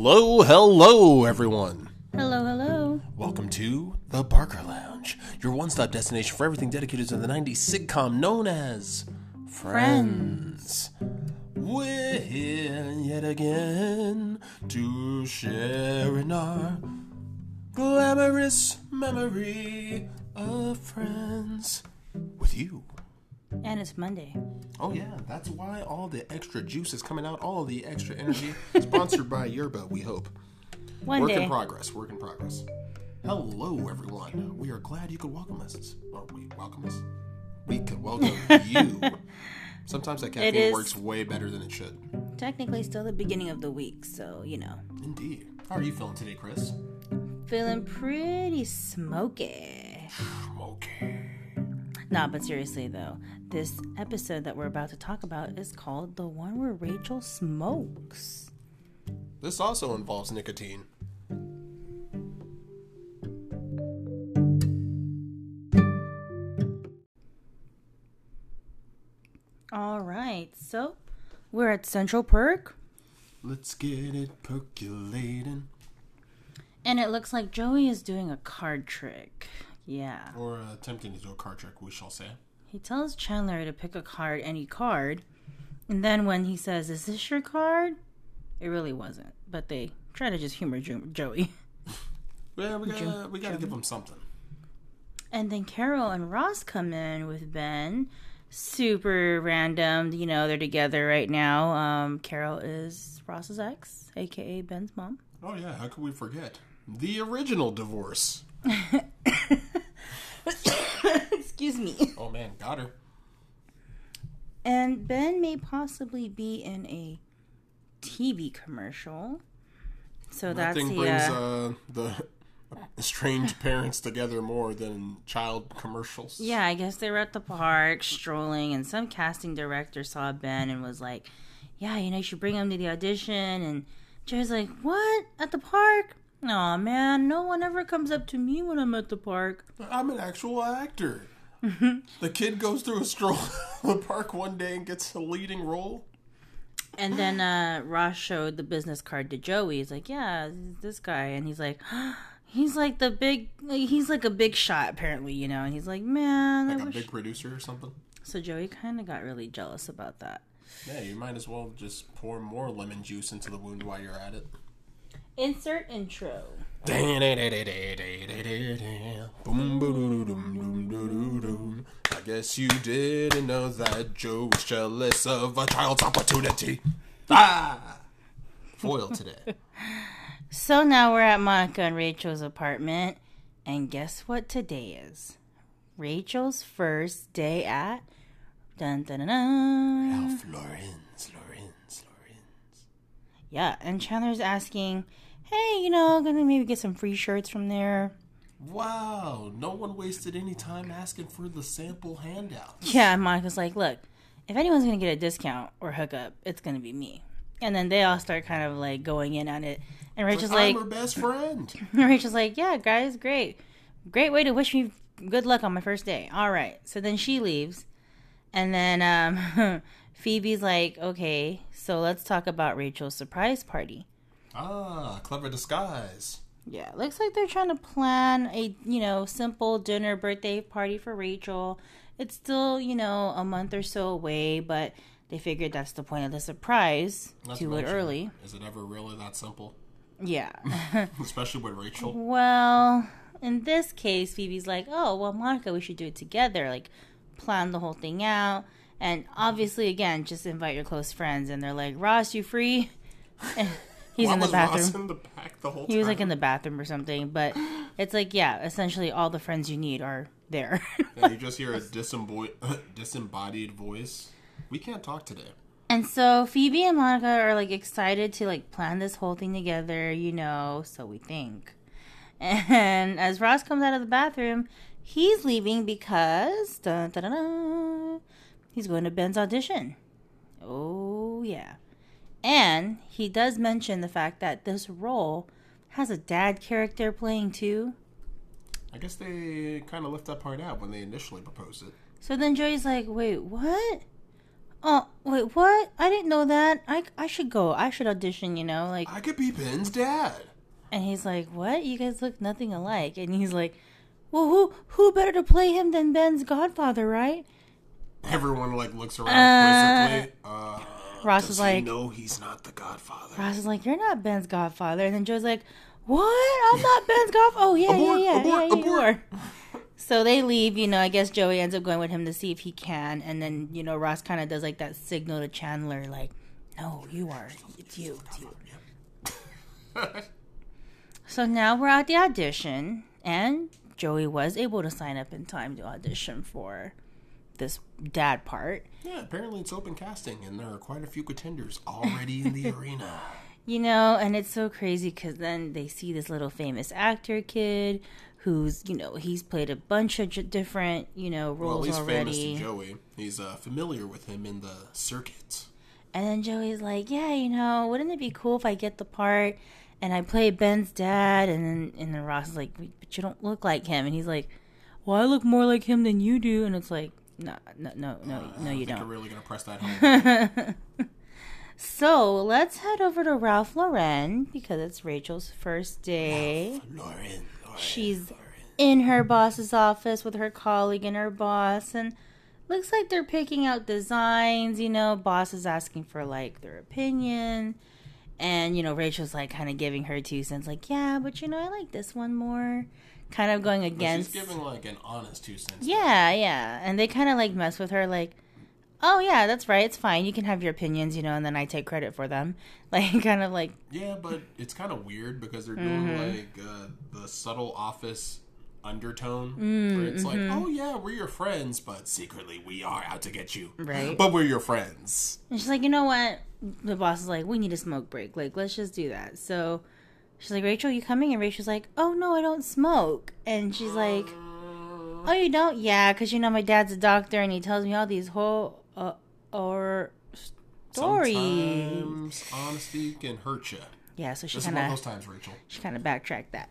Hello, hello, everyone. Hello, hello. Welcome to the Barker Lounge, your one stop destination for everything dedicated to the 90s sitcom known as Friends. We're here yet again to share in our glamorous memory of Friends with you. And it's Monday. Oh yeah, that's why all the extra juice is coming out, all the extra energy. Sponsored by Yerba, we hope. One Work day. in progress. Work in progress. Hello, everyone. We are glad you could welcome us. Or we welcome us. We could welcome you. Sometimes that caffeine is- works way better than it should. Technically, still the beginning of the week, so you know. Indeed. How are you feeling today, Chris? Feeling pretty smoky. Okay. Nah, but seriously though, this episode that we're about to talk about is called The One Where Rachel Smokes. This also involves nicotine. All right, so we're at Central Perk, Let's get it percolating. and it looks like Joey is doing a card trick. Yeah. Or uh, attempting to do a card trick, we shall say. He tells Chandler to pick a card, any card, and then when he says, Is this your card? It really wasn't, but they try to just humor jo- Joey. Well, we gotta, we gotta give them something. And then Carol and Ross come in with Ben. Super random. You know, they're together right now. Um, Carol is Ross's ex, aka Ben's mom. Oh yeah, how could we forget? The original divorce. Excuse me. Oh man, got her. And Ben may possibly be in a TV commercial. So that's Nothing the. brings uh, uh, the estranged parents together more than child commercials. Yeah, I guess they were at the park strolling, and some casting director saw Ben and was like, "Yeah, you know, you should bring him to the audition." And Joe's like, "What? At the park? Aw, man, no one ever comes up to me when I'm at the park." I'm an actual actor. the kid goes through a stroll in the park one day and gets a leading role. And then uh, Ross showed the business card to Joey. He's like, "Yeah, this guy," and he's like. He's like the big. He's like a big shot, apparently, you know. And he's like, "Man, Like a wish." big producer or something. So Joey kind of got really jealous about that. Yeah, you might as well just pour more lemon juice into the wound while you're at it. Insert intro. I guess you didn't know that Joe was jealous of a child's opportunity. Ah! Foil today. So now we're at Monica and Rachel's apartment, and guess what today is? Rachel's first day at dun dun dun dun. Ralph Lauren's, Lauren's, Lauren's. Yeah, and Chandler's asking, "Hey, you know, gonna maybe get some free shirts from there." Wow, no one wasted any time asking for the sample handout. Yeah, and Monica's like, "Look, if anyone's gonna get a discount or hookup, it's gonna be me." And then they all start kind of like going in on it, and Rachel's like, I'm her best friend. Rachel's like, yeah, guys, great. Great way to wish me good luck on my first day. All right. So then she leaves. And then um, Phoebe's like, okay, so let's talk about Rachel's surprise party. Ah, clever disguise. Yeah, looks like they're trying to plan a, you know, simple dinner birthday party for Rachel. It's still, you know, a month or so away, but they figured that's the point of the surprise. To do it early. Is it ever really that simple? Yeah. Especially with Rachel. Well, in this case, Phoebe's like, oh, well, Monica, we should do it together. Like, plan the whole thing out. And obviously, again, just invite your close friends. And they're like, Ross, you free? He's Why in the bathroom. in the back the whole He was like in the bathroom or something. But it's like, yeah, essentially all the friends you need are there. Yeah, you just hear a disembo- disembodied voice. We can't talk today. And so Phoebe and Monica are like excited to like plan this whole thing together, you know, so we think. And as Ross comes out of the bathroom, he's leaving because dun, dun, dun, he's going to Ben's audition. Oh yeah. And he does mention the fact that this role has a dad character playing too. I guess they kind of left that part out when they initially proposed it. So then Joey's like, wait, what? oh wait, what? I didn't know that. I I should go. I should audition. You know, like. I could be Ben's dad. And he's like, "What? You guys look nothing alike." And he's like, "Well, who who better to play him than Ben's godfather, right?" Everyone like looks around Uh, quizzically. Uh, Ross does is like- "No, he's not the Godfather." Ross is like, "You're not Ben's godfather." And then Joe's like, "What? I'm not Ben's godfather." Oh yeah, Abort, yeah, yeah, abort, yeah, you are. So they leave. You know, I guess Joey ends up going with him to see if he can, and then you know Ross kind of does like that signal to Chandler, like, "No, you are. It's you. It's you." So now we're at the audition, and Joey was able to sign up in time to audition for this dad part. yeah, apparently it's open casting, and there are quite a few contenders already in the arena. You know, and it's so crazy because then they see this little famous actor kid who's, you know, he's played a bunch of j- different, you know, Well, roles he's famous to already. Joey. He's uh, familiar with him in the circuit. And then Joey's like, yeah, you know, wouldn't it be cool if I get the part and I play Ben's dad? And then, and then Ross is like, but you don't look like him. And he's like, well, I look more like him than you do. And it's like, no, no, no, no, ah, no, you don't. you're really gonna press that home. So let's head over to Ralph Lauren because it's Rachel's first day. Lauren, Lauren, She's Lauren. in her boss's office with her colleague and her boss, and looks like they're picking out designs. You know, boss is asking for like their opinion, and you know, Rachel's like kind of giving her two cents, like, yeah, but you know, I like this one more. Kind of going But against. She's giving like an honest two cents. Yeah, yeah. And they kind of like mess with her, like, oh, yeah, that's right. It's fine. You can have your opinions, you know, and then I take credit for them. Like, kind of like, Yeah, but it's kind of weird because they're Mm-hmm. doing like uh, the subtle office undertone Mm, where it's mm-hmm. like, oh yeah, we're your friends, but secretly we are out to get you. Right. But we're your friends. and she's like, you know what? The boss is like, we need a smoke break. Like, let's just do that. So she's like, Rachel, you coming? And Rachel's like, oh, no, I don't smoke. And she's like, oh, you don't? Yeah, because, you know, my dad's a doctor and he tells me all these whole, uh, or stories. Sometimes honesty can hurt you. Yeah, so she kind of those times, Rachel. she kind of backtracked that.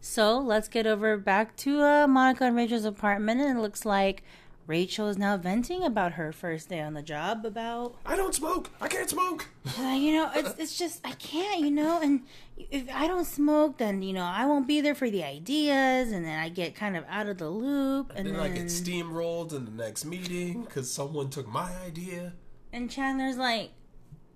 So let's get over back to uh, Monica and Rachel's apartment, and it looks like Rachel is now venting about her first day on the job. About I don't smoke. I can't smoke. uh, you know, it's it's just I can't, you know, and if I don't smoke, then you know I won't be there for the ideas, and then I get kind of out of the loop, and And then then I get steamrolled in the next meeting because someone took my idea. and Chandler's like,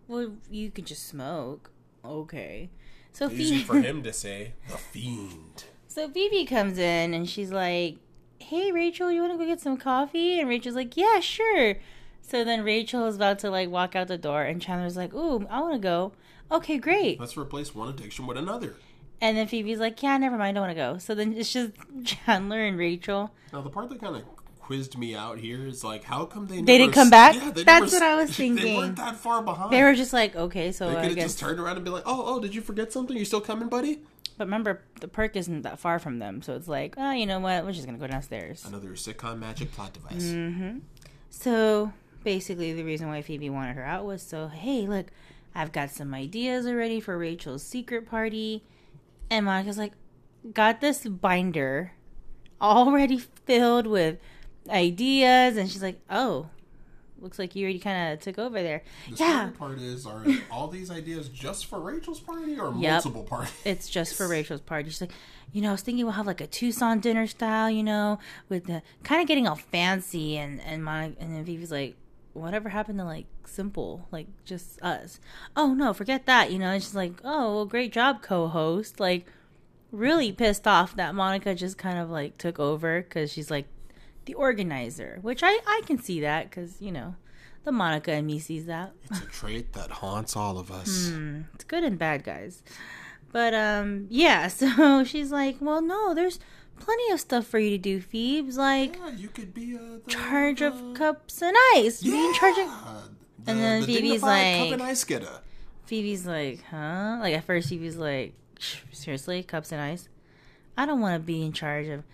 "Well, you could just smoke, okay." So Easy Phoebe- for him to say. The fiend. So Phoebe comes in and she's like, "Hey Rachel, you want to go get some coffee?" And Rachel's like, "Yeah, sure." So then Rachel is about to like walk out the door, and Chandler's like, "Ooh, I want to go." Okay, great. Let's replace one addiction with another. And then Phoebe's like, "Yeah, never mind, I want to go." So then it's just Chandler and Rachel. Now the part that kind of quizzed me out here is like, how come they They never didn't come back? they That's never I was thinking. They weren't that far behind. They were just like, "Okay, so They could have guess." just turned around and be like, "Oh, oh, did you forget something? You still coming, buddy?" But remember, the perk isn't that far from them, so it's like, oh, you know what? We're just gonna go downstairs. Another sitcom magic plot device. Mm-hmm. So basically, the reason why Phoebe wanted her out was so, hey, look, I've got some ideas already for Rachel's secret party. And Monica's like, got this binder already filled with ideas. And she's like, oh, looks like you already kind of took over there. The yeah, part is, are all these ideas just for Rachel's party or Yep. multiple parties? it's just for Rachel's party. She's like, you know, I was thinking we'll have like a Tuscan dinner style, you know, with the kind of getting all fancy. And and my and then Phoebe's like, whatever happened to like simple, like just us? Oh no, forget that, you know. And she's like, oh well, great job, co-host. Like, really pissed off that Monica just kind of like took over because she's like the organizer, which I I can see that because you know. The Monica and me sees that. It's a trait that haunts all of us. Hmm. It's good and bad, guys. But um, yeah. So she's like, "Well, no, there's plenty of stuff for you to do, Phoebes. Like Yeah, you could be uh, the charge of the- cups and ice. Be in charge of." The, And then the Phoebe's dignified cup like- and ice getter. Phoebe's like, "Huh?" Like at first, Phoebe's like, "Seriously, cups and ice? I don't want to be in charge of."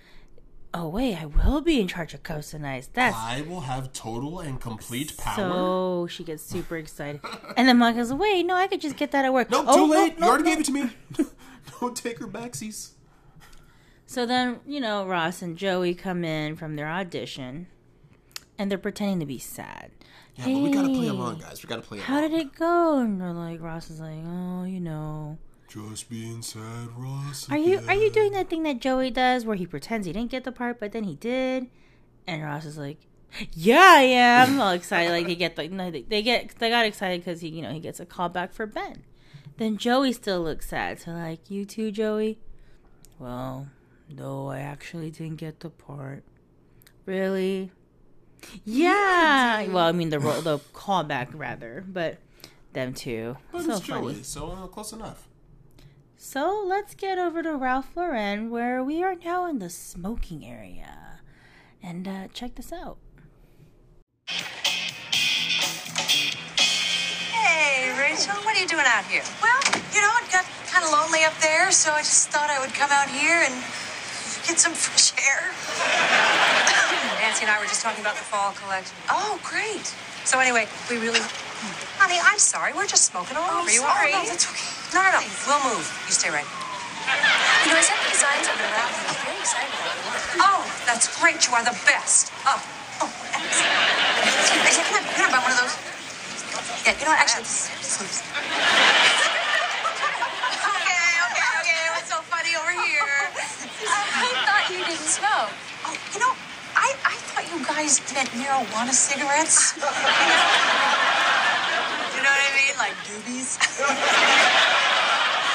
Oh wait, I will be in charge of and. That's I will have total and complete power. so she gets super excited, and then Monica's like, "Wait, no, I could just get that at work." Nope, oh, too late. no, you already no. gave it to me. Don't take her backsies. So then, you know, Ross and Joey come in from their audition. and they're pretending to be sad. Yeah, but we gotta play along, guys. We gotta play along. How did it go? And they're like, Ross is like, oh, you know. Just being sad, Ross. Are you are you doing that thing that Joey does where he pretends he didn't get the part but then he did? And Ross is like, "Yeah, I am." All excited, like they get like no, they, they get they got excited because he you know he gets a call back for Ben. Then Joey still looks sad, so like you too, Joey. Well, no, I actually didn't get the part. Really? Yeah. Well, I mean the ro- the callback rather, but them too. But so it's funny. Joey, so uh, close enough. So let's get over to Ralph Lauren, where we are now in the smoking area. And uh, check this out. Hey, Rachel, what are you doing out here? Well, you know, it got kind of lonely up there, so I just thought I would come out here and get some fresh air. Nancy and I were just talking about the fall collection. Oh, great. So anyway, we really... Honey, I'm sorry. We're just smoking all oh, over you. All sorry. right. No, that's okay. No, no, no. We'll move. You stay right here. You know, I sent the designs over to Ralph. He's very excited about the work. Oh, that's great. You are the best. Oh, oh, excellent. Hey, can I, can I buy one of those? Yeah, you know what? Actually, this is- Okay, okay, okay. What's so funny over here? I thought you didn't smoke. Oh, you know, I, I thought you guys meant marijuana cigarettes. You know? You know what I mean?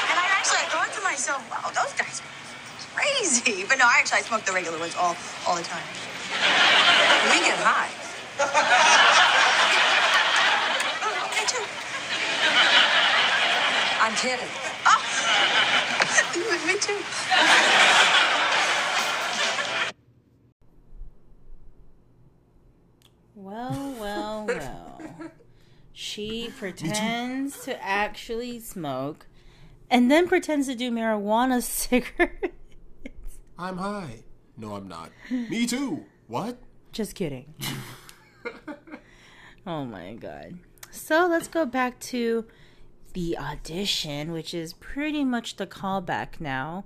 And I actually I thought to myself, wow, those guys are crazy. But no, I actually I smoke the regular ones all, all the time. We get high. Oh, me too. I'm kidding. Oh. me too. Well, well, well. She pretends to actually smoke and then pretends to do marijuana cigarettes. I'm high. No, I'm not. Me too. What? Just kidding. oh my god. So let's go back to the audition, which is pretty much the callback now.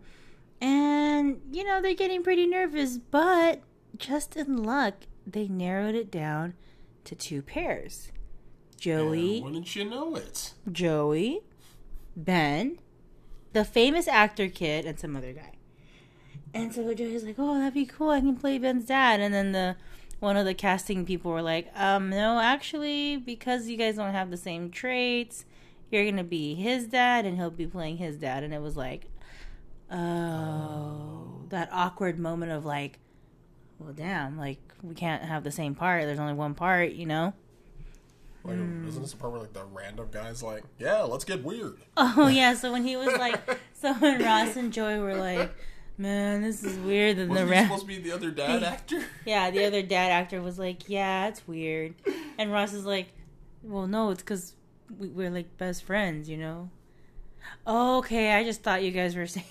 And, you know, they're getting pretty nervous, but just in luck, they narrowed it down to two pairs Joey, And wouldn't you know it? Joey, Ben, the famous actor kid, and some other guy. And so Joey's like, "Oh, that'd be cool. I can play Ben's dad." And then the one of the casting people were like, "Um, no, actually, because you guys don't have the same traits, you're gonna be his dad, and he'll be playing his dad." And it was like, oh, that awkward moment of like, well, damn, like we can't have the same part. There's only one part, you know. Like, hmm. Isn't this the part where like the random guy's like, "Yeah, let's get weird." Oh yeah, so when he was like, so when Ross and Joy were like, man, this is weird, and the Wasn't he ra- supposed to be the other dad actor? yeah, the other dad actor was like, yeah, it's weird, and Ross is like, well, no, it's because we, we're like best friends, you know. Oh, okay, I just thought you guys were saying.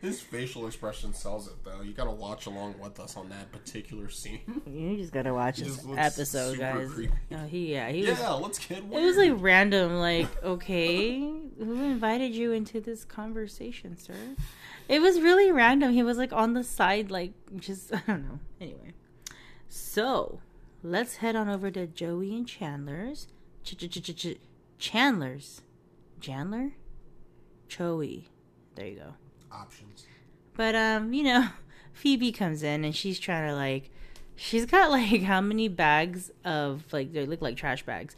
His facial expression sells it, though. You gotta watch along with us on that particular scene. you just gotta watch He this episode, guys. creepy. Oh, he yeah, he was. yeah, let's get weird. It was like random, like, okay, who invited you into this conversation, sir? It was really random. He was like on the side, like, just, I don't know. Anyway. So, let's head on over to Joey and Chandler's. Ch- ch- ch- ch- Chandler's. Chandler? Joey. There you go. Options. But um, you know, Phoebe comes in and she's trying to like she's got like how many bags of like they look like trash bags.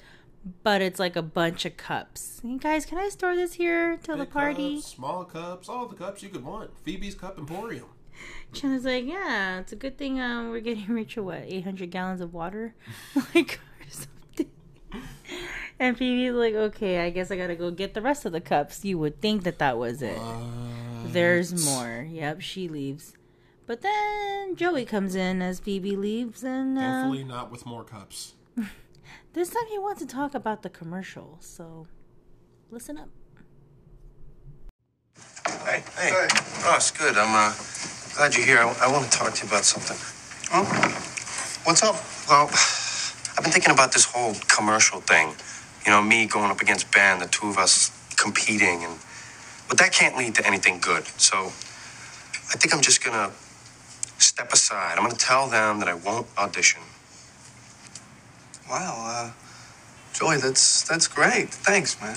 But it's like a bunch of cups. Hey, guys, can I store this here till the Big party? cups, small cups, all the cups you could want. Phoebe's Cup Emporium. Chandler's like, yeah, it's a good thing um we're getting Rachel what eight hundred gallons of water, like or something. And Phoebe's like, okay, I guess I gotta go get the rest of the cups. You would think that that was it. There's more. Yep, she leaves. But then Joey comes in as Phoebe leaves, and uh, Hopefully not with more cups. this time he wants to talk about the commercial. So listen up. Hey, hey. Oh, it's good. I'm uh, glad you're here. I, I want to talk to you about something. Oh, what's up? Well, I've been thinking about this whole commercial thing. You know, me going up against Ben, the two of us competing, and but that can't lead to anything good. So I think I'm just gonna step aside. I'm going to tell them that I won't audition. Wow, uh, Joey, that's that's great. Thanks, man.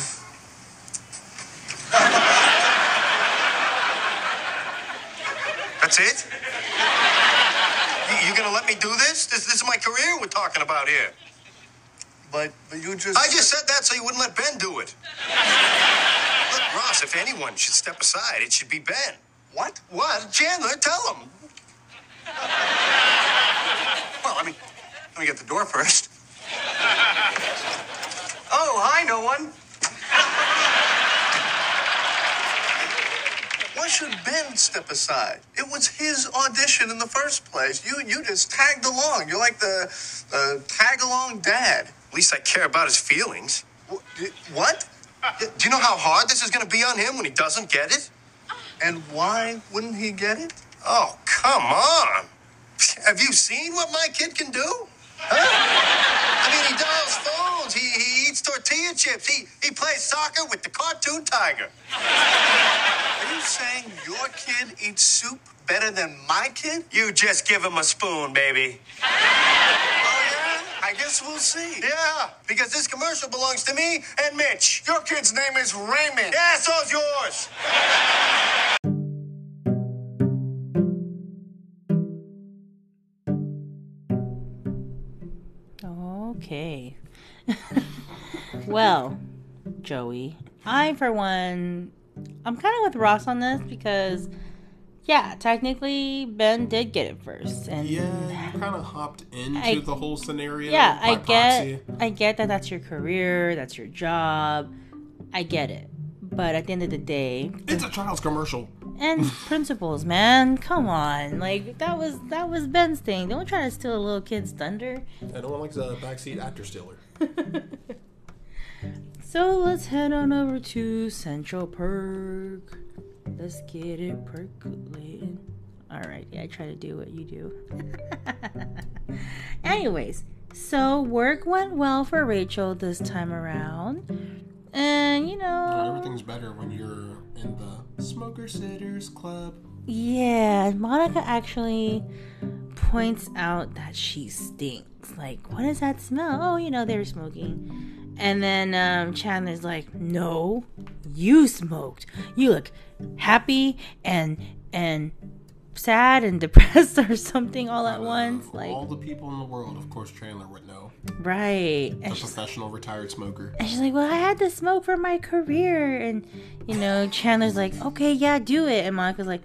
That's it? You, you going to let me do this? this? This is my career we're talking about here. But but you just I just said that so you wouldn't let Ben do it. Ross, if anyone should step aside, it should be Ben. what? What? Chandler, tell him. Well, I mean, let me get the door first. Oh, hi, no one. Why should Ben step aside? It was his audition in the first place. You you just tagged along. You're like the the tag along dad. At least I care about his feelings. What? Do you know how hard this is going to be on him when he doesn't get it? And why wouldn't he get it? Oh, come on. Have you seen what my kid can do? Huh? I mean, he dials phones. He, he eats tortilla chips. He, he plays soccer with the cartoon tiger. Are you saying your kid eats soup better than my kid? You just give him a spoon, baby. Guess we'll see. Yeah, because this commercial belongs to me and Mitch. Your kid's name is Raymond. Yeah, so's yours. Okay. well, Joey, I for one, I'm kind of with Ross on this because, yeah, technically Ben did get it first, and Yeah, you kind of hopped into I- the whole scenario. yeah, I get, proxy. I get that that's your career, that's your job, I get it. But at the end of the day, It's a child's commercial. and principles, man, come on, like that was that was Ben's thing. Don't try to steal a little kid's thunder. I don't want like a backseat actor stealer. So let's head on over to Central Perk. Let's get it percolating. Alright, yeah, I try to do what you do. Anyways, so work went well for Rachel this time around. And you know, Everything's better when you're in the Smoker Sitters Club. yeah, Monica actually points out that she stinks. Like, what does that smell? Oh, you know, they were smoking. And then um, Chandler's like, no, you smoked. You look happy and and sad and depressed or something all at once. Like, all the people in the world, of course, Chandler would know. right. A professional retired smoker. and she's like, well, I had to smoke for my career. And, you know, Chandler's like, okay, yeah, do it. And Monica's like,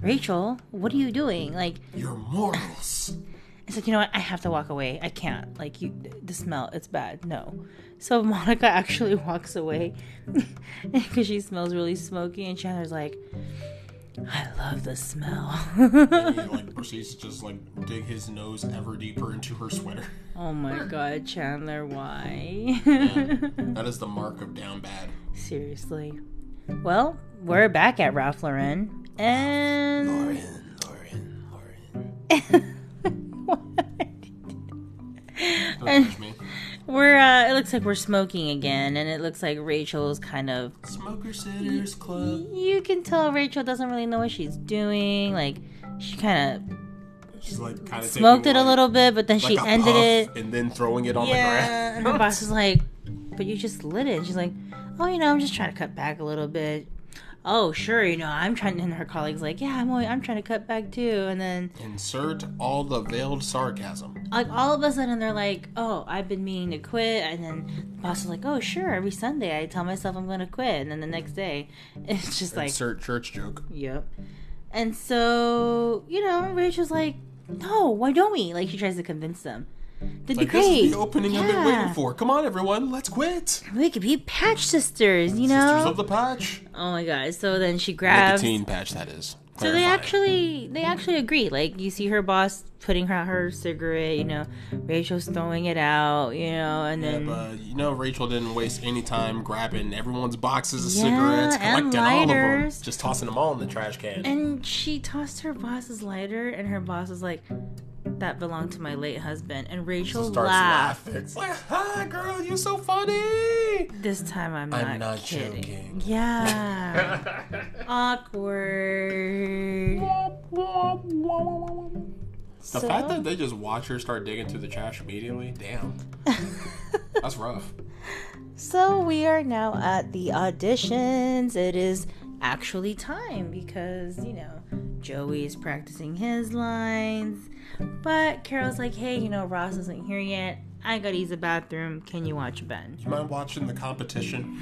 Rachel, what are you doing? Like, Your morals. It's like, you know what? I have to walk away. I can't. Like, you, the smell, it's bad. No. So Monica actually walks away because she smells really smoky, and Chandler's like, I love the smell. And he like proceeds to just like dig his nose ever deeper into her sweater. oh my god, Chandler, why? That is the mark of down bad. Seriously. Well, we're back at Ralph Lauren, and. Lauren, Lauren, Lauren. Don't me. We're, uh, it looks like we're smoking again, and it looks like Rachel's kind of Smoker Sitters Club. you can tell Rachel doesn't really know what she's doing. Like she kind of She's like kind of smoked it a little bit, but then she ended it. and then throwing it on the Yeah, ground. and her boss is like, "But you just lit it." She's like, "Oh, you know, I'm just trying to cut back a little bit." Oh, sure, you know, I'm trying. And her colleagues like, "Yeah, I'm only, I'm trying to cut back too." And then Insert all the veiled sarcasm. like all of a sudden they're like, "Oh, I've been meaning to quit," and then the boss is like, "Oh, sure, every Sunday I tell myself I'm going to quit," and then the next day it's just like, Insert church joke. Yep. And so, you know, Rachel's like, no, why don't we? Like, she tries to convince them. That'd Like be this is the opening I've been waiting for. Come on, everyone, let's quit. We could be patch sisters, you know. Sisters of the patch. oh my god. So then she grabs. Nicotine patch, that is. So they actually, they actually agree. Like, you see her boss putting out her cigarette, you know, Rachel's throwing it out, you know, and then Yeah, but you know Rachel didn't waste any time grabbing everyone's boxes of Yeah, cigarettes, collecting all of them, just tossing them all in the trash can. And she tossed her boss's lighter, and her boss was like, that belonged to my late husband. And Rachel starts laughed. laughing. It's like, hi, girl, you're so funny. This time I'm not, I'm not kidding. joking. Yeah. Awkward. The fact that they just watch her start digging through the trash immediately, damn. That's rough. So we are now at the auditions. It is actually time because, you know, Joey is practicing his lines. But Carol's like, hey, you know, Ross isn't here yet. I gotta use the bathroom. Can you watch Ben? You mind watching the competition?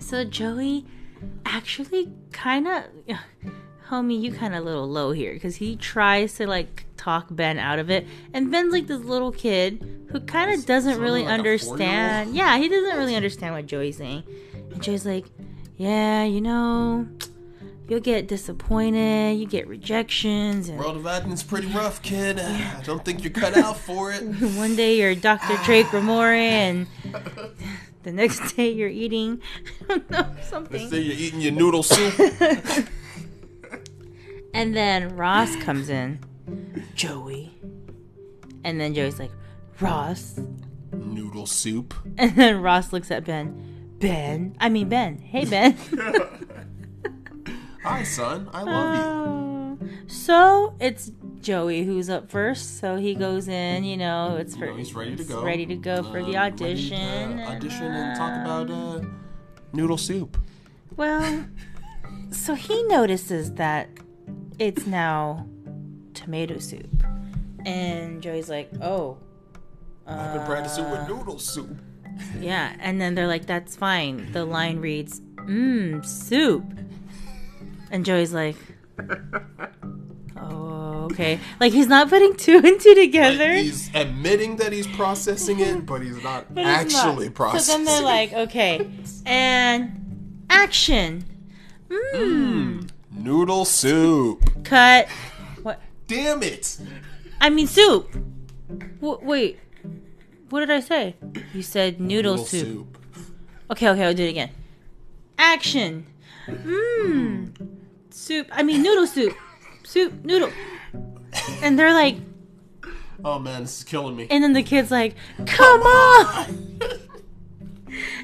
So Joey actually kind of, homie, you kind of a little low here because he tries to like talk Ben out of it, and Ben's like this little kid who kind of doesn't really like understand. Yeah, he doesn't really understand what Joey's saying, and Joey's like, "Yeah, you know." You'll get disappointed. You get rejections, and World of acting's pretty rough, kid. I don't think you're cut out for it. one day you're Dr. Drake Ramoray, and the next day you're eating, I don't know, something. Say you're eating your noodle soup. And then Ross comes in, Joey. And then Joey's like, Ross. noodle soup. And then Ross looks at Ben. Ben. I mean, Ben. Hey, Ben. Hi, son. I love you. so it's Joey who's up first. So he goes in, you know, it's for. you. He's ready to go. Ready to go for the Um, ready to, audition. uh, audition and, talk uh, about uh, noodle soup. Well, so he notices that it's now tomato soup. And Joey's like, oh, I've been practicing Uh. with noodle soup. Yeah, and then they're like, "That's fine." The line reads, "Mmm, soup," and Joey's like, "Oh, okay." Like he's not putting two and two together. He's admitting that he's processing it, but he's not but it's not. actually processing. It. So then they're like, "Okay," and action. Mmm. Hmm. noodle soup. Cut. What? Damn it! I mean, soup. W- wait. What did I say? You said noodle, Noodle soup. soup. Okay, okay, I'll do it again. Action. Mmm. Soup. I mean, noodle soup. Soup, noodle. And they're like, Oh man, this is killing me. and then the kid's like, come on.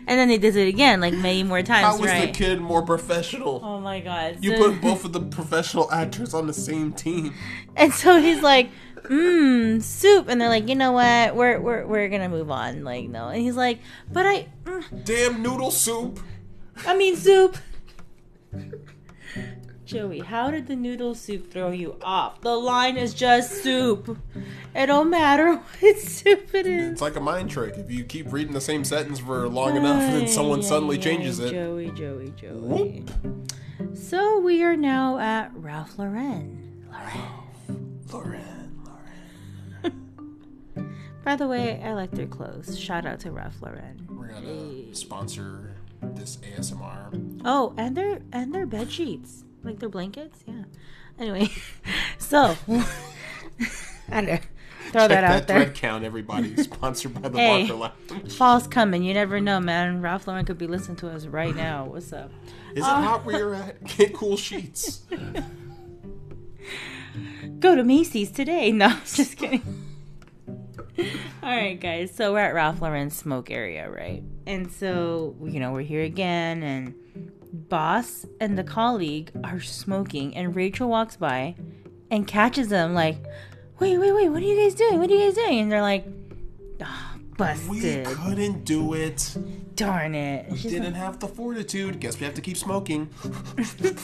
And then they did it again, like many more times, How was right? the kid more professional? Oh my god. You So- put both of the professional actors on the same team. and so he's like, mmm, soup. And they're like, you know what? We're, we're, we're gonna move on. Like, no. And he's like, but I, mm, Damn noodle soup. I mean, soup. Joey, how did the noodle soup throw you off? The line is just soup. It don't matter what soup it is. It's like a mind trick. If you keep reading the same sentence for long enough, then someone suddenly changes it. Joey, Joey, Joey. Whoop. So we are now at Ralph Lauren. Lauren. Lauren, Lauren. By the way, I like their clothes. Shout out to Ralph Lauren. We're gonna sponsor this ASMR. Oh, and their and their bed sheets, like their blankets. Yeah. Anyway, so I know. Throw Check that out that there. thread count, everybody. Sponsored by the Hey. Lounge. Fall's coming. You never know, man. Ralph Lauren could be listening to us right now. What's up? Is it uh, hot where you're at? Get cool sheets. Go to Macy's today. No, just kidding. All right, guys. So we're at Ralph Lauren's smoke area, right? And so, you know, we're here again, and boss and the colleague are smoking, and Rachel walks by and catches them, like, wait, wait, wait, what are you guys doing? What are you guys doing? And they're like, oh, We couldn't do it. Darn it. And, she's Didn't have the fortitude. Guess we have to keep smoking.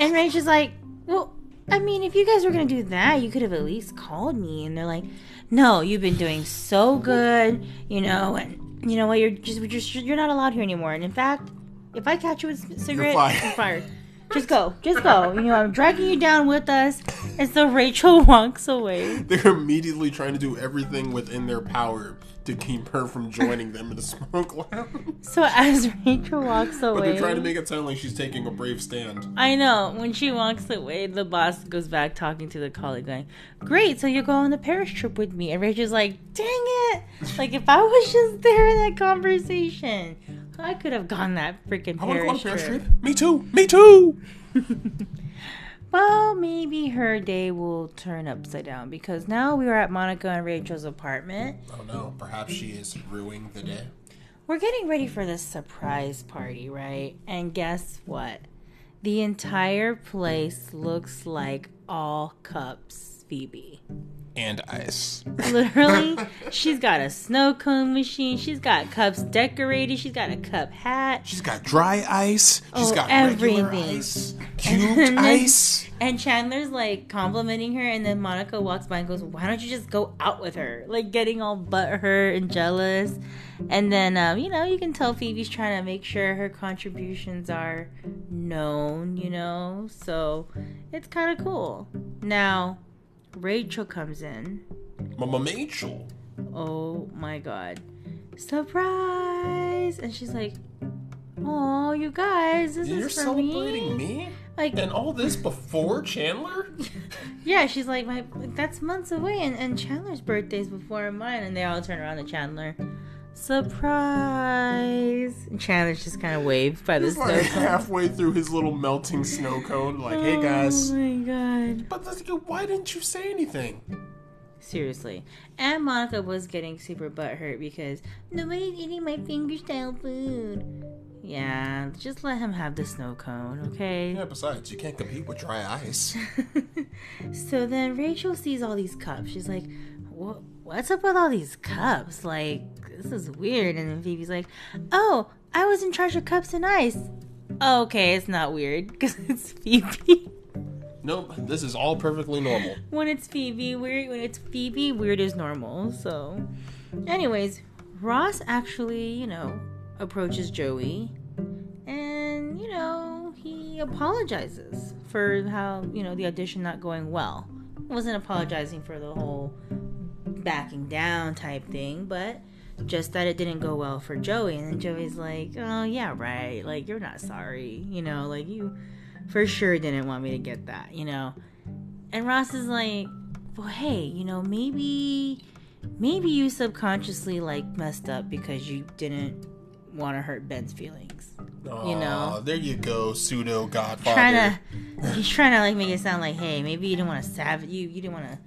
And Rachel's like, well, I mean, if you guys were gonna do that, you could have at least called me. And they're like, no, you've been doing so good, you know, and you know what, you're just, we're just you're not allowed here anymore. And in fact, if I catch you with a cigarette, fired. you're fired. Just go, just go. You know, I'm dragging you down with us. And so Rachel walks away. They're immediately trying to do everything within their power to keep her from joining them in the smoke lounge. So as Rachel walks away. But they're trying to make it sound like she's taking a brave stand. I know. When she walks away, the boss goes back talking to the colleague, going, Great, so you'll go on the Paris trip with me. And Rachel's like, Dang it! Like, if I was just there in that conversation, I could have gone that freaking I want to go on a Paris trip. trip. Me too. Me too. Well, maybe her day will turn upside down because now we are at Monica and Rachel's apartment. Oh no. Perhaps she is ruining the day. We're getting ready for this surprise party, right? And guess what? The entire place looks like all cups Phoebe. And ice. Literally, she's got a snow cone machine. She's got cups decorated. She's got a cup hat. She's got dry ice. She's Oh, got everything. ice, And cubed then- ice. And Chandler's like complimenting her, and then Monica walks by and goes, "Why don't you just go out with her?" Like getting all butthurt and jealous. And then, um, you know, you can tell Phoebe's trying to make sure her contributions are known. You know, so it's kind of cool. Now, Rachel comes in. Mama Rachel. Oh my god. Surprise! And she's like, Oh, you guys, this You're is for celebrating me. me? Like, And all this before Chandler? yeah, she's like, my that's months away, and, and Chandler's birthday's before mine, and they all turn around to Chandler. Surprise! And Chandler's just kind of waves by the like halfway through his little melting snow cone, like, hey guys. Oh my god. But why didn't you say anything? Seriously. And Monica was getting super butthurt because nobody's eating my finger style food. Yeah, just let him have the snow cone, okay? Yeah, besides, you can't compete with dry ice. So then Rachel sees all these cups. She's like, "What? What's up with all these cups? Like, this is weird." And then Phoebe's like, "Oh, I was in charge of cups and ice." Okay, it's not weird because it's Phoebe. Nope, this is all perfectly normal. when it's Phoebe, weird. When it's Phoebe, weird is normal. So, anyways, Ross actually, you know, approaches Joey, and you know, he apologizes for how you know the audition not going well. Wasn't apologizing for the whole backing down type thing, but just that it didn't go well for Joey. And then Joey's like, "Oh yeah, right. Like you're not sorry. You know, like you." For sure didn't want me to get that, you know. And Ross is like, well, hey, you know, maybe, maybe you subconsciously like messed up because you didn't want to hurt Ben's feelings. You know. there you go, pseudo Godfather. Trying to, he's trying to like make it sound like, hey, maybe you didn't want to sabotage you, you didn't want to,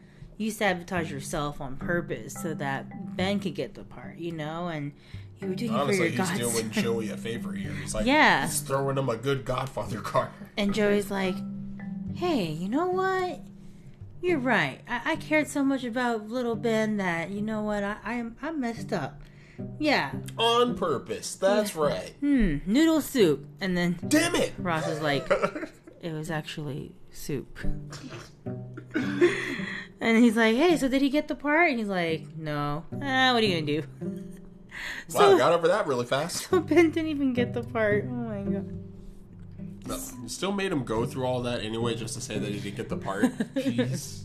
you sabotage yourself on purpose so that Ben could get the part, you know, and you were doing Honestly, it for he's your doing godson. Joey a favor here. He's like, Yeah. he's throwing him a good Godfather card. And Joey's like, hey, you know what? You're right. I, I cared so much about little Ben that, you know what? I, I'm, I messed up. Yeah. On purpose. That's right. Hmm. Noodle soup. And then Damn it! Ross is like, it was actually soup. And he's like, hey, so did he get the part? And he's like, no. Ah, what are you going to do? Wow, I got over that really fast. So Ben didn't even get the part. Oh my god. No, you still made him go through all that anyway just to say that he didn't get the part. Jeez.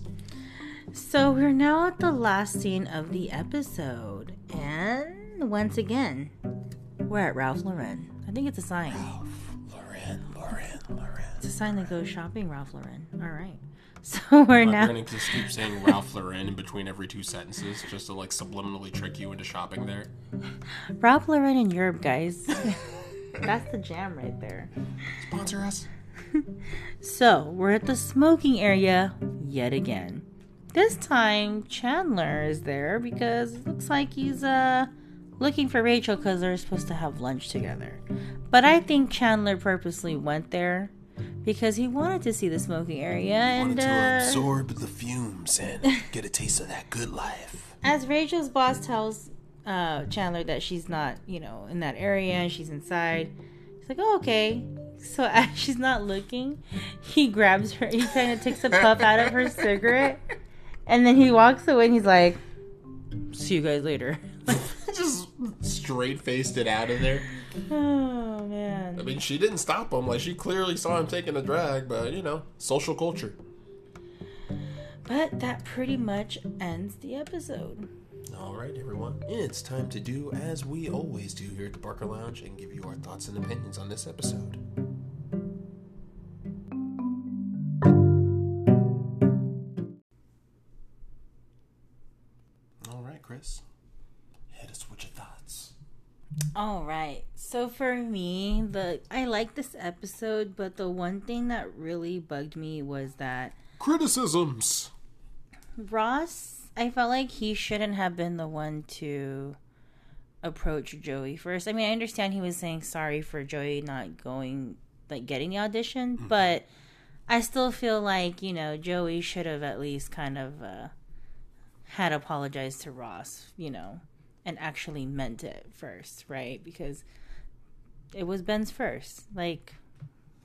So we're now at the last scene of the episode, and once again, we're at Ralph Lauren. I think it's a sign. Ralph Lauren, Lauren, Lauren. It's a sign that goes shopping, Ralph Lauren. All right. So we're I'm now. gonna just keep saying Ralph Lauren in between every two sentences just to like subliminally trick you into shopping there. Ralph Lauren in Europe, guys. That's the jam right there. Sponsor us. So we're at the smoking area yet again. This time Chandler is there because it looks like he's uh looking for Rachel because they're supposed to have lunch together. But I think Chandler purposely went there because he wanted to see the smoking area and Wanted to uh, absorb the fumes and get a taste of that good life. as Rachel's boss tells uh, Chandler that she's not, you know, in that area and she's inside, he's like, oh, okay. So as she's not looking, he grabs her, he kind of takes a puff out of her cigarette, and then he walks away and he's like, see you guys later. just straight faced it out of there. Oh, man. I mean, she didn't stop him. Like, she clearly saw him taking a drag, but you know, social culture. But that pretty much ends the episode. All right, everyone. It's time to do as we always do here at the Barker Lounge and give you our thoughts and opinions on this episode. All right, Chris. Hit us with your thoughts. All right. So for me, the I like this episode, but the one thing that really bugged me was that Criticisms. Ross, I felt like he shouldn't have been the one to approach Joey first. I mean, I understand he was saying sorry for Joey not going, like getting the audition, but I still feel like, you know, Joey should have at least kind of, uh, had apologized to Ross, you know, and actually meant it first, right? Because it was Ben's first. Like,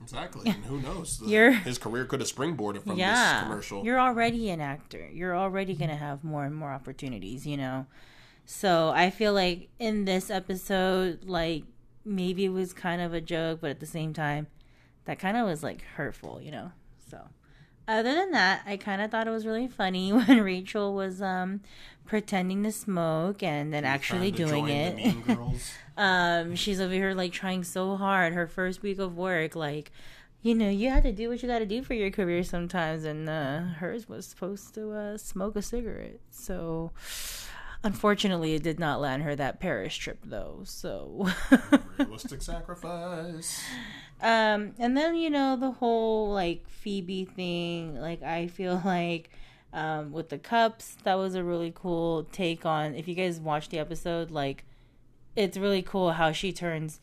Exactly. And who knows? The- You're- his career could have springboarded from this commercial. you're already an actor. You're already gonna have more and more opportunities, you know. So I feel like in this episode, like maybe it was kind of a joke, but at the same time, that kind of was like hurtful, you know. So other than that, I kind of thought it was really funny when Rachel was um pretending to smoke and then actually doing it. Um she's over here like trying so hard her first week of work like you know you have to do what you got to do for your career sometimes and uh hers was supposed to uh smoke a cigarette so unfortunately it did not land her that paris trip though so Realistic sacrifice. Um and then you know the whole like phoebe thing like i feel like um with the cups that was a really cool take on if you guys watched the episode like it's really cool how she turns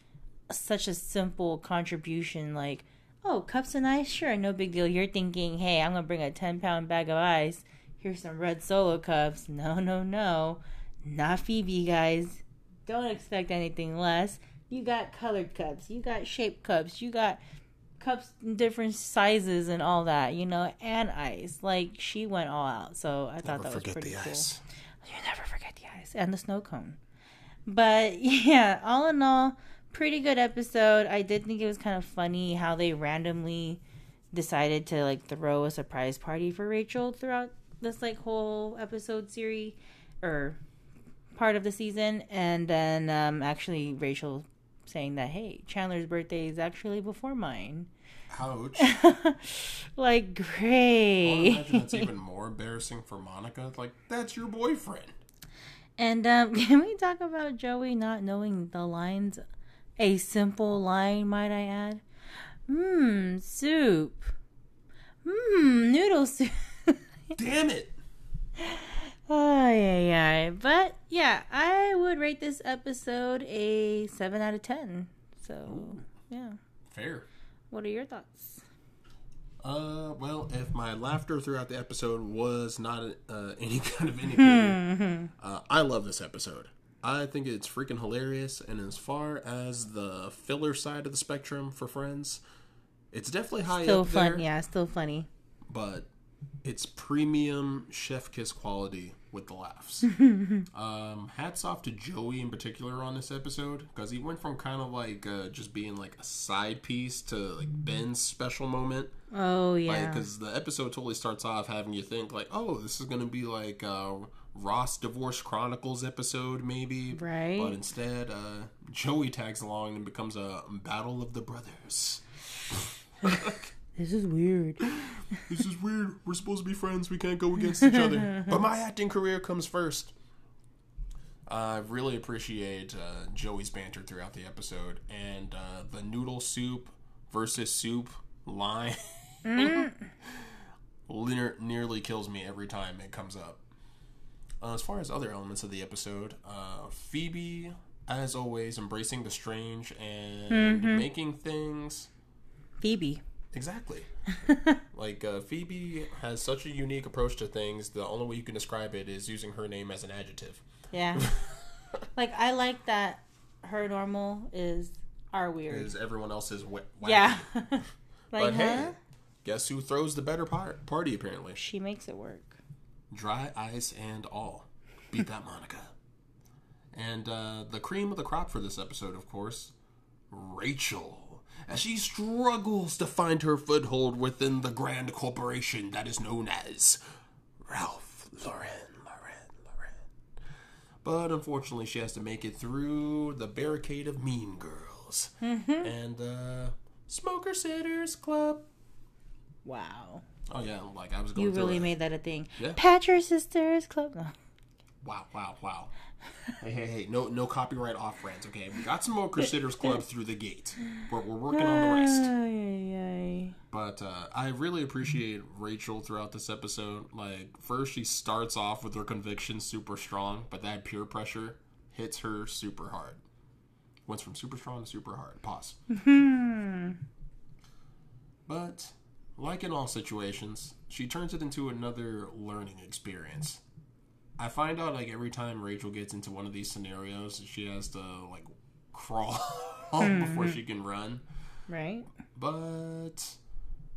such a simple contribution like oh cups and ice? Sure no big deal. You're thinking hey i'm gonna bring a 10 pound bag of ice. Here's some red solo cups no no no. Not phoebe guys. Don't expect anything less you got colored cups you got shaped cups you got cups in different sizes and all that you know and ice like she went all out so i thought Never that was forget pretty the cool ice. you never forget the ice and the snow cone. But yeah, all in all, pretty good episode. I did think it was kind of funny how they randomly decided to like throw a surprise party for Rachel throughout this like whole episode series or part of the season and then um actually Rachel saying that hey, Chandler's birthday is actually before mine. Ouch. Like I great. imagine it's even more embarrassing for Monica. Like, that's your boyfriend. And um, can we talk about Joey not knowing the lines? A simple line, might I add? Mmm, soup. Mmm, noodle soup. Damn it. Ay, ay, ay. But yeah, I would rate this episode a 7 out of 10. So, yeah. Fair. What are your thoughts? Uh, well, if my laughter throughout the episode was not uh, any kind of indicator, uh, I love this episode. I think it's freaking hilarious. And as far as the filler side of the spectrum for Friends, it's definitely high Still up fun. there. Yeah, still funny. but it's premium chef kiss quality with the laughs. um, hats off to Joey in particular on this episode because he went from kind of like uh, just being like a side piece to like Ben's special moment. Oh, yeah. Because the episode totally starts off having you think like, oh, this is gonna be like uh, Ross Divorce Chronicles episode maybe, Right. But instead, uh, Joey tags along and becomes a battle of the brothers. this is weird. this is weird. We're supposed to be friends. We can't go against each other. But my acting career comes first. I really appreciate uh, Joey's banter throughout the episode and uh, the noodle soup versus soup line. Lear- nearly kills me every time it comes up. Uh, as far as other elements of the episode, uh, Phoebe, as always, embracing the strange and making things Phoebe. Exactly. like uh, Phoebe has such a unique approach to things. The only way you can describe it is using her name as an adjective. Yeah. like, I like that her normal is our weird. Is everyone else's wh-. Yeah. like, But huh? hey, guess who throws the better par- party? Apparently, She makes it work. dry ice and all. Beat that, Monica. And uh, the cream of the crop for this episode, of course, Rachel. As she struggles to find her foothold within the grand corporation that is known as Ralph Lauren, Lauren, Lauren. But unfortunately, she has to make it through the barricade of mean girls and uh, Smoker Sitters Club. Wow. Oh yeah, like I was going to You really it. made that a thing. Yeah. Patcher Sisters Club. Wow, wow, wow. Hey, hey, hey, no no copyright off brands, okay? We got some more Crusaders Club through the gate. We're, we're working on the rest. Ay, ay, ay. But uh, I really appreciate Rachel throughout this episode. Like, first she starts off with her conviction super strong, but that peer pressure hits her super hard. Went from super strong to super hard. Pause. but, like in all situations, she turns it into another learning experience. I find out like every time Rachel gets into one of these scenarios, she has to like crawl before mm-hmm. she can run. Right? But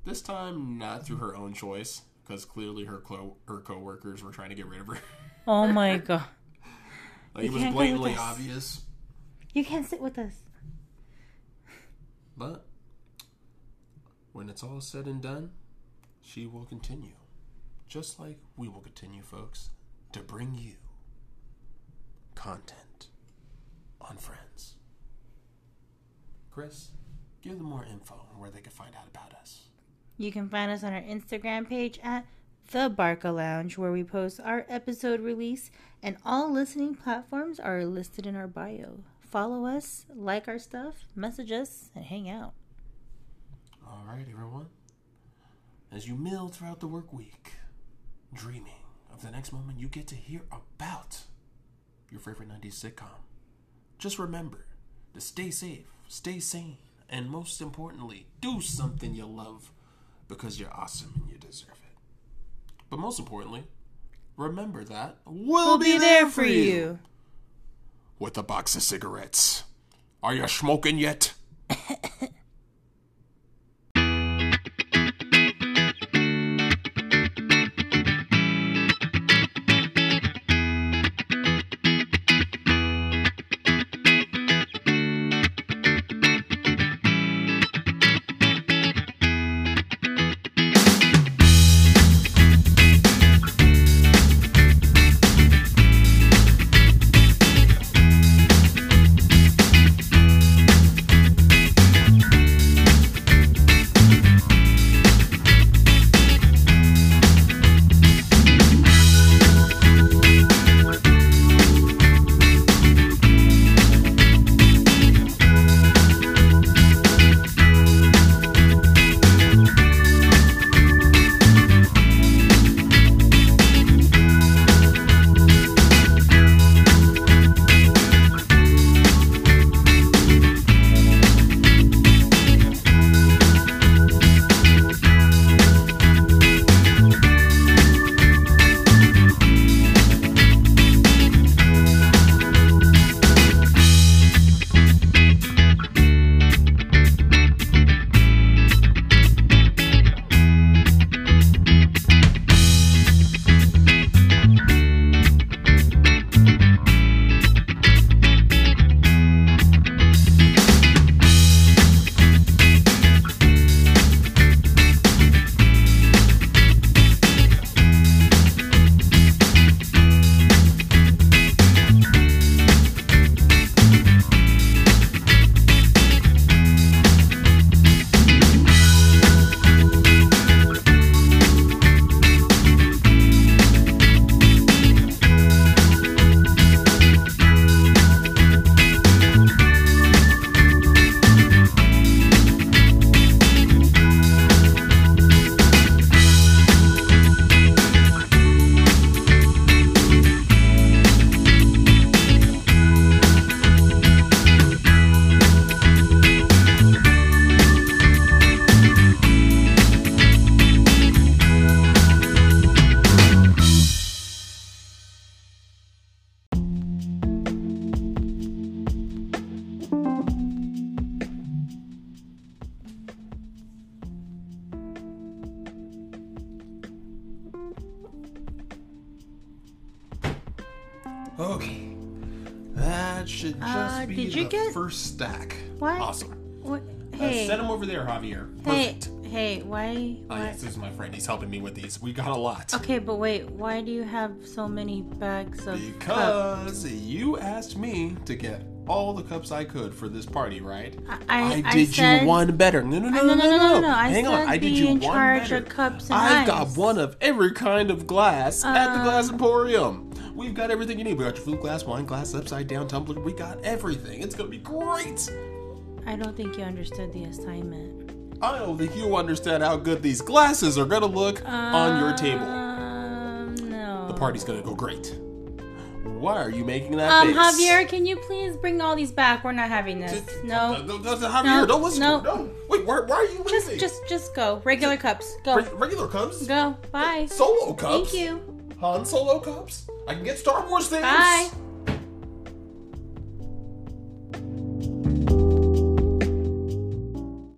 this time, not through her own choice, because clearly her co- her coworkers were trying to get rid of her. Oh my god. like, it was can't go with blatantly obvious. You can't sit with us. But when it's all said and done, she will continue, just like we will continue, folks, to bring you content on Friends. Chris, give them more info on where they can find out about us. You can find us on our Instagram page at The Barca Lounge, where we post our episode release, and all listening platforms are listed in our bio. Follow us, like our stuff, message us, and hang out. All right, everyone. As you mill throughout the work week, dreaming of the next moment you get to hear about your favorite 90s sitcom, just remember to stay safe, stay sane, and most importantly, do something you love because you're awesome and you deserve it. But most importantly, remember that we'll, We'll be there for you. with a box of cigarettes. Are you smoking yet? Okay. That should just Uh, be did you the get- first stack. What? Awesome. What? Uh, Hey, set them over there, Javier. hey, Perfect. hey, why? Oh, why? yes, this is my friend. He's helping me with these. We got a lot. Okay, but wait, why do you have so many bags of cups? Because you asked me to get all the cups I could for this party, right? I- I did said- you one better. No, no, no, I- no, no, no, no. I Hang on. I did you one charge better. of cups and I've got one of every kind of glass at the Glass Um, Emporium. We've got everything you need. We got your flute glass, wine glass, upside down tumbler. We got everything. It's gonna be great. I don't think you understood the assignment. I don't think you understand how good these glasses are gonna look on your table. Um, no. The party's gonna go great. Why are you making that Um, face? Javier, can you please bring all these back? We're not having this. No. No, no, no, Javier, No, don't listen no. No. Wait, why, why are you Just, leaving? just, just go. Regular cups. Go. Re- regular cups? Go. Bye. Solo cups? Thank you. Han Solo cups? I can get Star Wars things. Bye.